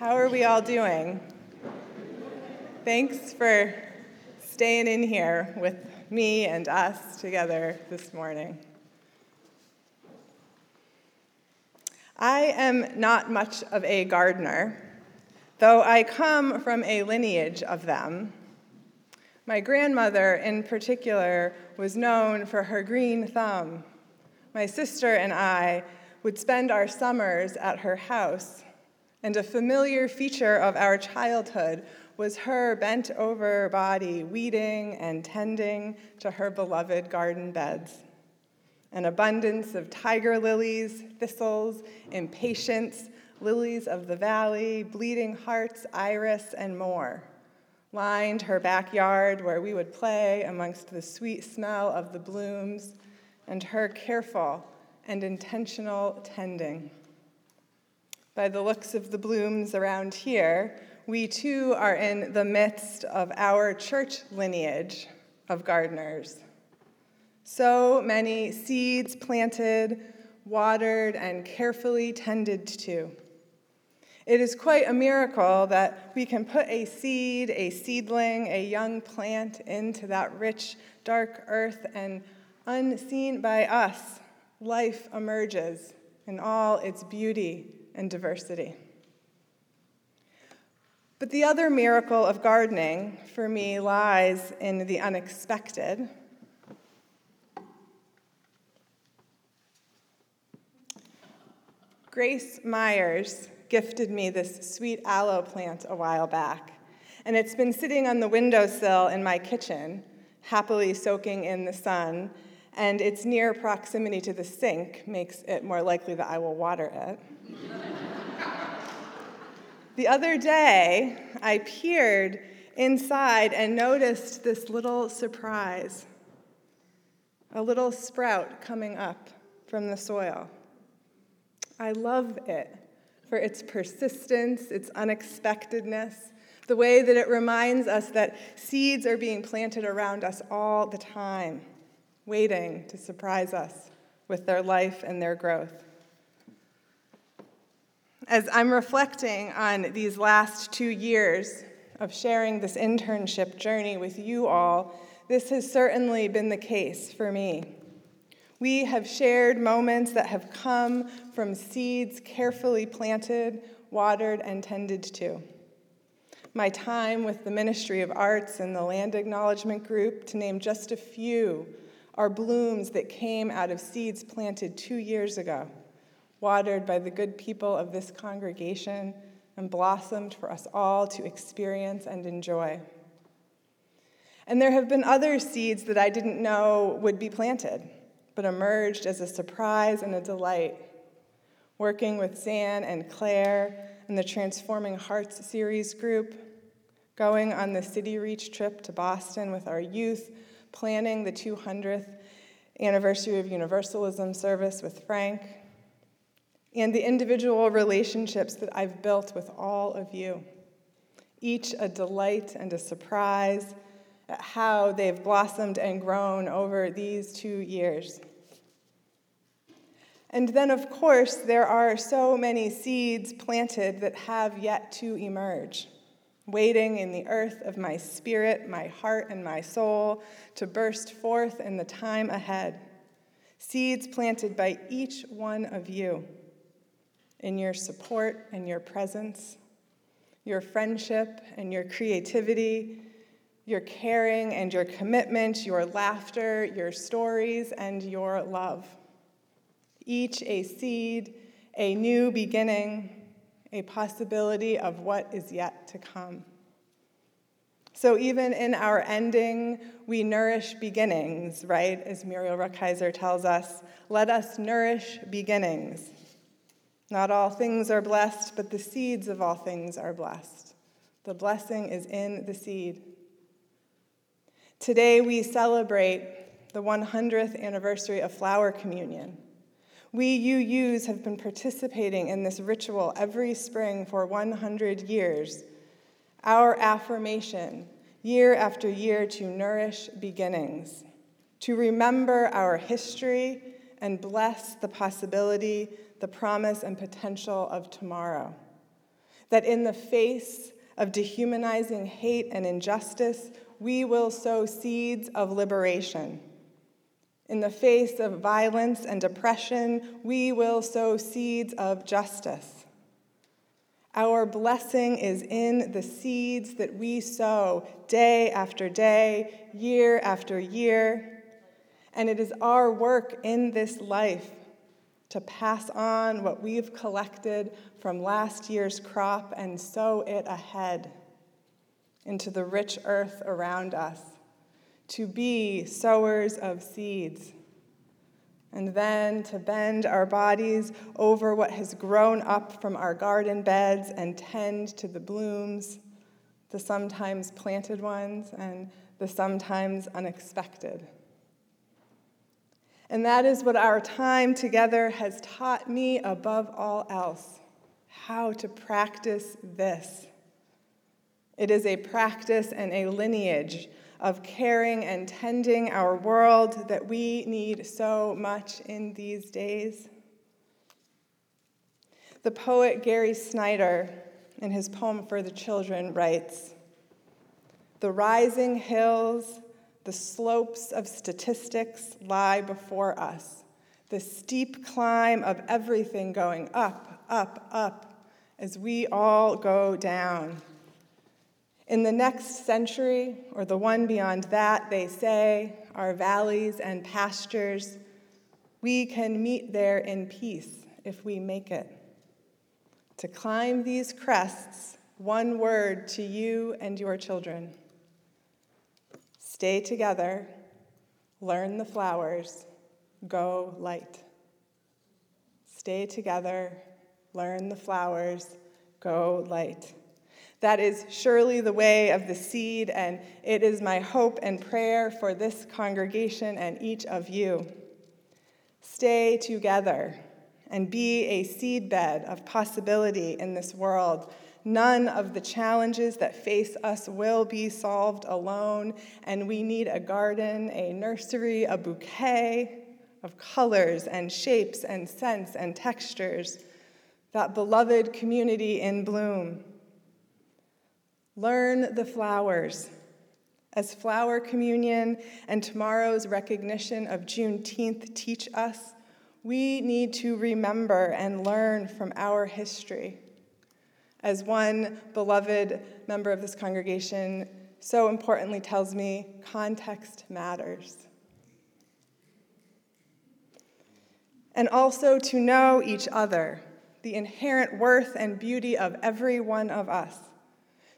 How are we all doing? Thanks for staying in here with me and us together this morning. I am not much of a gardener, though I come from a lineage of them. My grandmother, in particular, was known for her green thumb. My sister and I would spend our summers at her house and a familiar feature of our childhood was her bent over body weeding and tending to her beloved garden beds. An abundance of tiger lilies, thistles, impatiens, lilies of the valley, bleeding hearts, iris, and more lined her backyard where we would play amongst the sweet smell of the blooms and her careful and intentional tending. By the looks of the blooms around here, we too are in the midst of our church lineage of gardeners. So many seeds planted, watered, and carefully tended to. It is quite a miracle that we can put a seed, a seedling, a young plant into that rich, dark earth, and unseen by us, life emerges in all its beauty and diversity. But the other miracle of gardening for me lies in the unexpected. Grace Myers gifted me this sweet aloe plant a while back, and it's been sitting on the windowsill in my kitchen, happily soaking in the sun, and its near proximity to the sink makes it more likely that I will water it. the other day, I peered inside and noticed this little surprise a little sprout coming up from the soil. I love it for its persistence, its unexpectedness, the way that it reminds us that seeds are being planted around us all the time, waiting to surprise us with their life and their growth. As I'm reflecting on these last two years of sharing this internship journey with you all, this has certainly been the case for me. We have shared moments that have come from seeds carefully planted, watered, and tended to. My time with the Ministry of Arts and the Land Acknowledgement Group, to name just a few, are blooms that came out of seeds planted two years ago watered by the good people of this congregation, and blossomed for us all to experience and enjoy. And there have been other seeds that I didn't know would be planted, but emerged as a surprise and a delight. Working with Zan and Claire and the Transforming Hearts series group, going on the City Reach trip to Boston with our youth, planning the 200th anniversary of Universalism service with Frank, and the individual relationships that I've built with all of you. Each a delight and a surprise at how they've blossomed and grown over these two years. And then, of course, there are so many seeds planted that have yet to emerge, waiting in the earth of my spirit, my heart, and my soul to burst forth in the time ahead. Seeds planted by each one of you in your support and your presence, your friendship and your creativity, your caring and your commitment, your laughter, your stories, and your love. Each a seed, a new beginning, a possibility of what is yet to come. So, even in our ending, we nourish beginnings, right? As Muriel Rukeyser tells us, let us nourish beginnings. Not all things are blessed, but the seeds of all things are blessed. The blessing is in the seed. Today we celebrate the 100th anniversary of Flower Communion. We UUs have been participating in this ritual every spring for 100 years. Our affirmation, year after year, to nourish beginnings, to remember our history and bless the possibility the promise and potential of tomorrow. that in the face of dehumanizing hate and injustice, we will sow seeds of liberation. In the face of violence and oppression, we will sow seeds of justice. Our blessing is in the seeds that we sow day after day, year after year. And it is our work in this life to pass on what we've collected from last year's crop and sow it ahead into the rich earth around us, to be sowers of seeds and then to bend our bodies over what has grown up from our garden beds and tend to the blooms, the sometimes planted ones and the sometimes unexpected. And that is what our time together has taught me above all else how to practice this. It is a practice and a lineage of caring and tending our world that we need so much in these days. The poet Gary Snyder, in his poem for the children, writes The rising hills, the slopes of statistics lie before us, the steep climb of everything going up, up, up, as we all go down. In the next century, or the one beyond that, they say, our valleys and pastures, we can meet there in peace if we make it. To climb these crests, one word to you and your children stay together, learn the flowers, go light. Stay together, learn the flowers, go light. That is surely the way of the seed, and it is my hope and prayer for this congregation and each of you. Stay together and be a seedbed of possibility in this world. None of the challenges that face us will be solved alone, and we need a garden, a nursery, a bouquet of colors and shapes and scents and textures, that beloved community in bloom. Learn the flowers. As Flower Communion and tomorrow's recognition of Juneteenth teach us, we need to remember and learn from our history. As one beloved member of this congregation so importantly tells me, context matters. And also to know each other, the inherent worth and beauty of every one of us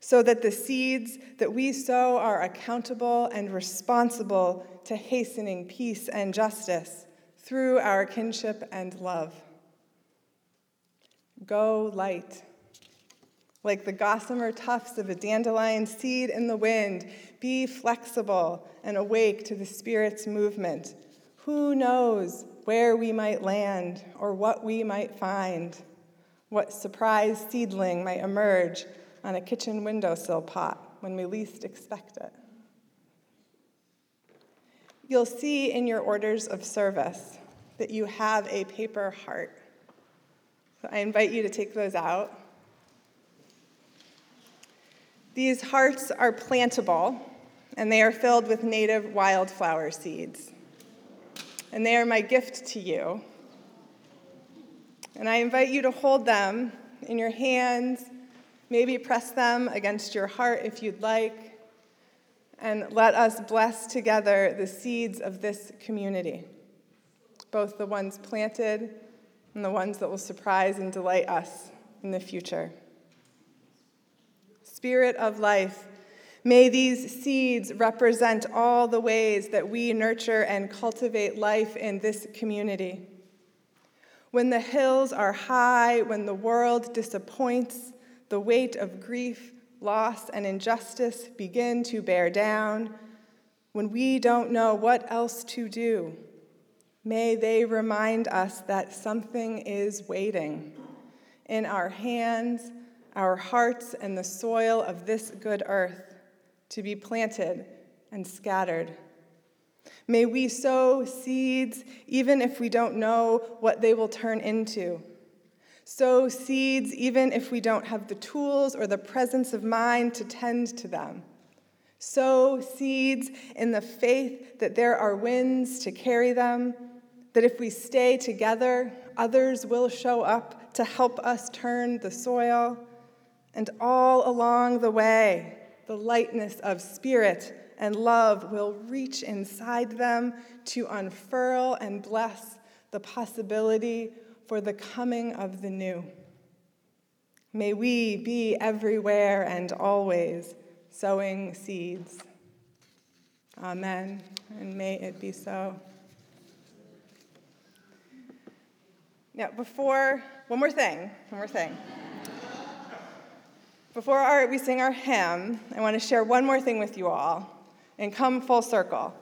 so that the seeds that we sow are accountable and responsible to hastening peace and justice through our kinship and love. Go light. Like the gossamer tufts of a dandelion seed in the wind, be flexible and awake to the Spirit's movement. Who knows where we might land or what we might find? What surprise seedling might emerge on a kitchen windowsill pot when we least expect it. You'll see in your orders of service that you have a paper heart. So I invite you to take those out. These hearts are plantable, and they are filled with native wildflower seeds. And they are my gift to you. And I invite you to hold them in your hands Maybe press them against your heart if you'd like. And let us bless together the seeds of this community, both the ones planted and the ones that will surprise and delight us in the future. Spirit of life, may these seeds represent all the ways that we nurture and cultivate life in this community. When the hills are high, when the world disappoints, the weight of grief, loss, and injustice begin to bear down, when we don't know what else to do, may they remind us that something is waiting in our hands, our hearts, and the soil of this good earth to be planted and scattered. May we sow seeds even if we don't know what they will turn into Sow seeds even if we don't have the tools or the presence of mind to tend to them. Sow seeds in the faith that there are winds to carry them, that if we stay together, others will show up to help us turn the soil. And all along the way, the lightness of spirit and love will reach inside them to unfurl and bless the possibility for the coming of the new. May we be everywhere and always sowing seeds. Amen, and may it be so. Now, before, one more thing, one more thing. Before our, we sing our hymn, I want to share one more thing with you all and come full circle.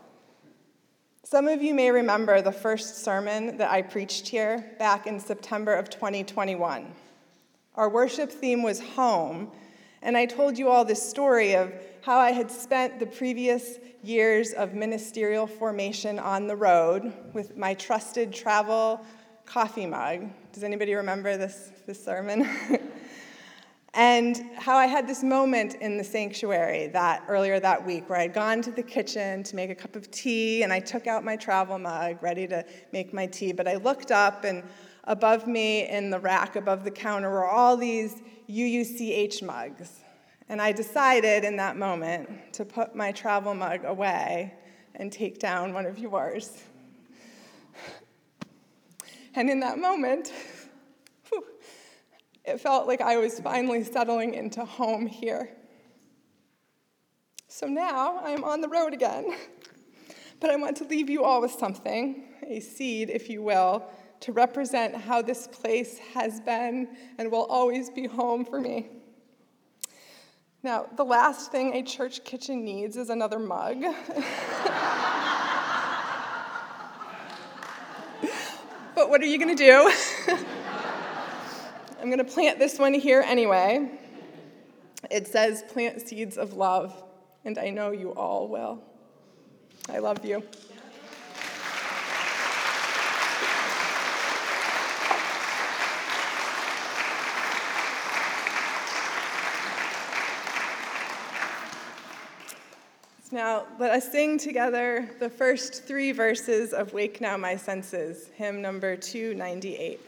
Some of you may remember the first sermon that I preached here back in September of 2021. Our worship theme was home, and I told you all this story of how I had spent the previous years of ministerial formation on the road with my trusted travel coffee mug. Does anybody remember this, this sermon? and how I had this moment in the sanctuary that earlier that week where I'd gone to the kitchen to make a cup of tea and I took out my travel mug ready to make my tea, but I looked up and above me in the rack above the counter were all these UUCH mugs. And I decided in that moment to put my travel mug away and take down one of yours. And in that moment, it felt like I was finally settling into home here. So now I'm on the road again. But I want to leave you all with something, a seed, if you will, to represent how this place has been and will always be home for me. Now, the last thing a church kitchen needs is another mug. but what are you going to do? I'm going to plant this one here anyway. It says, plant seeds of love, and I know you all will. I love you. Now, let us sing together the first three verses of Wake Now My Senses, hymn number 298.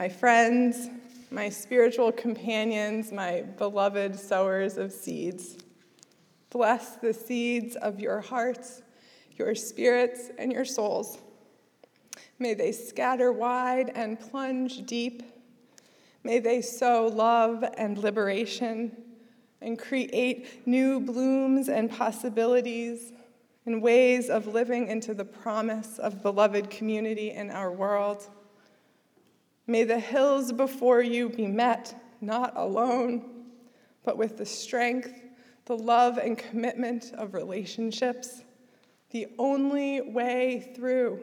My friends, my spiritual companions, my beloved sowers of seeds. Bless the seeds of your hearts, your spirits, and your souls. May they scatter wide and plunge deep. May they sow love and liberation and create new blooms and possibilities and ways of living into the promise of beloved community in our world. May the hills before you be met not alone, but with the strength the love and commitment of relationships, the only way through.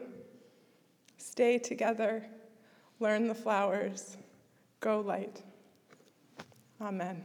Stay together, learn the flowers, go light. Amen.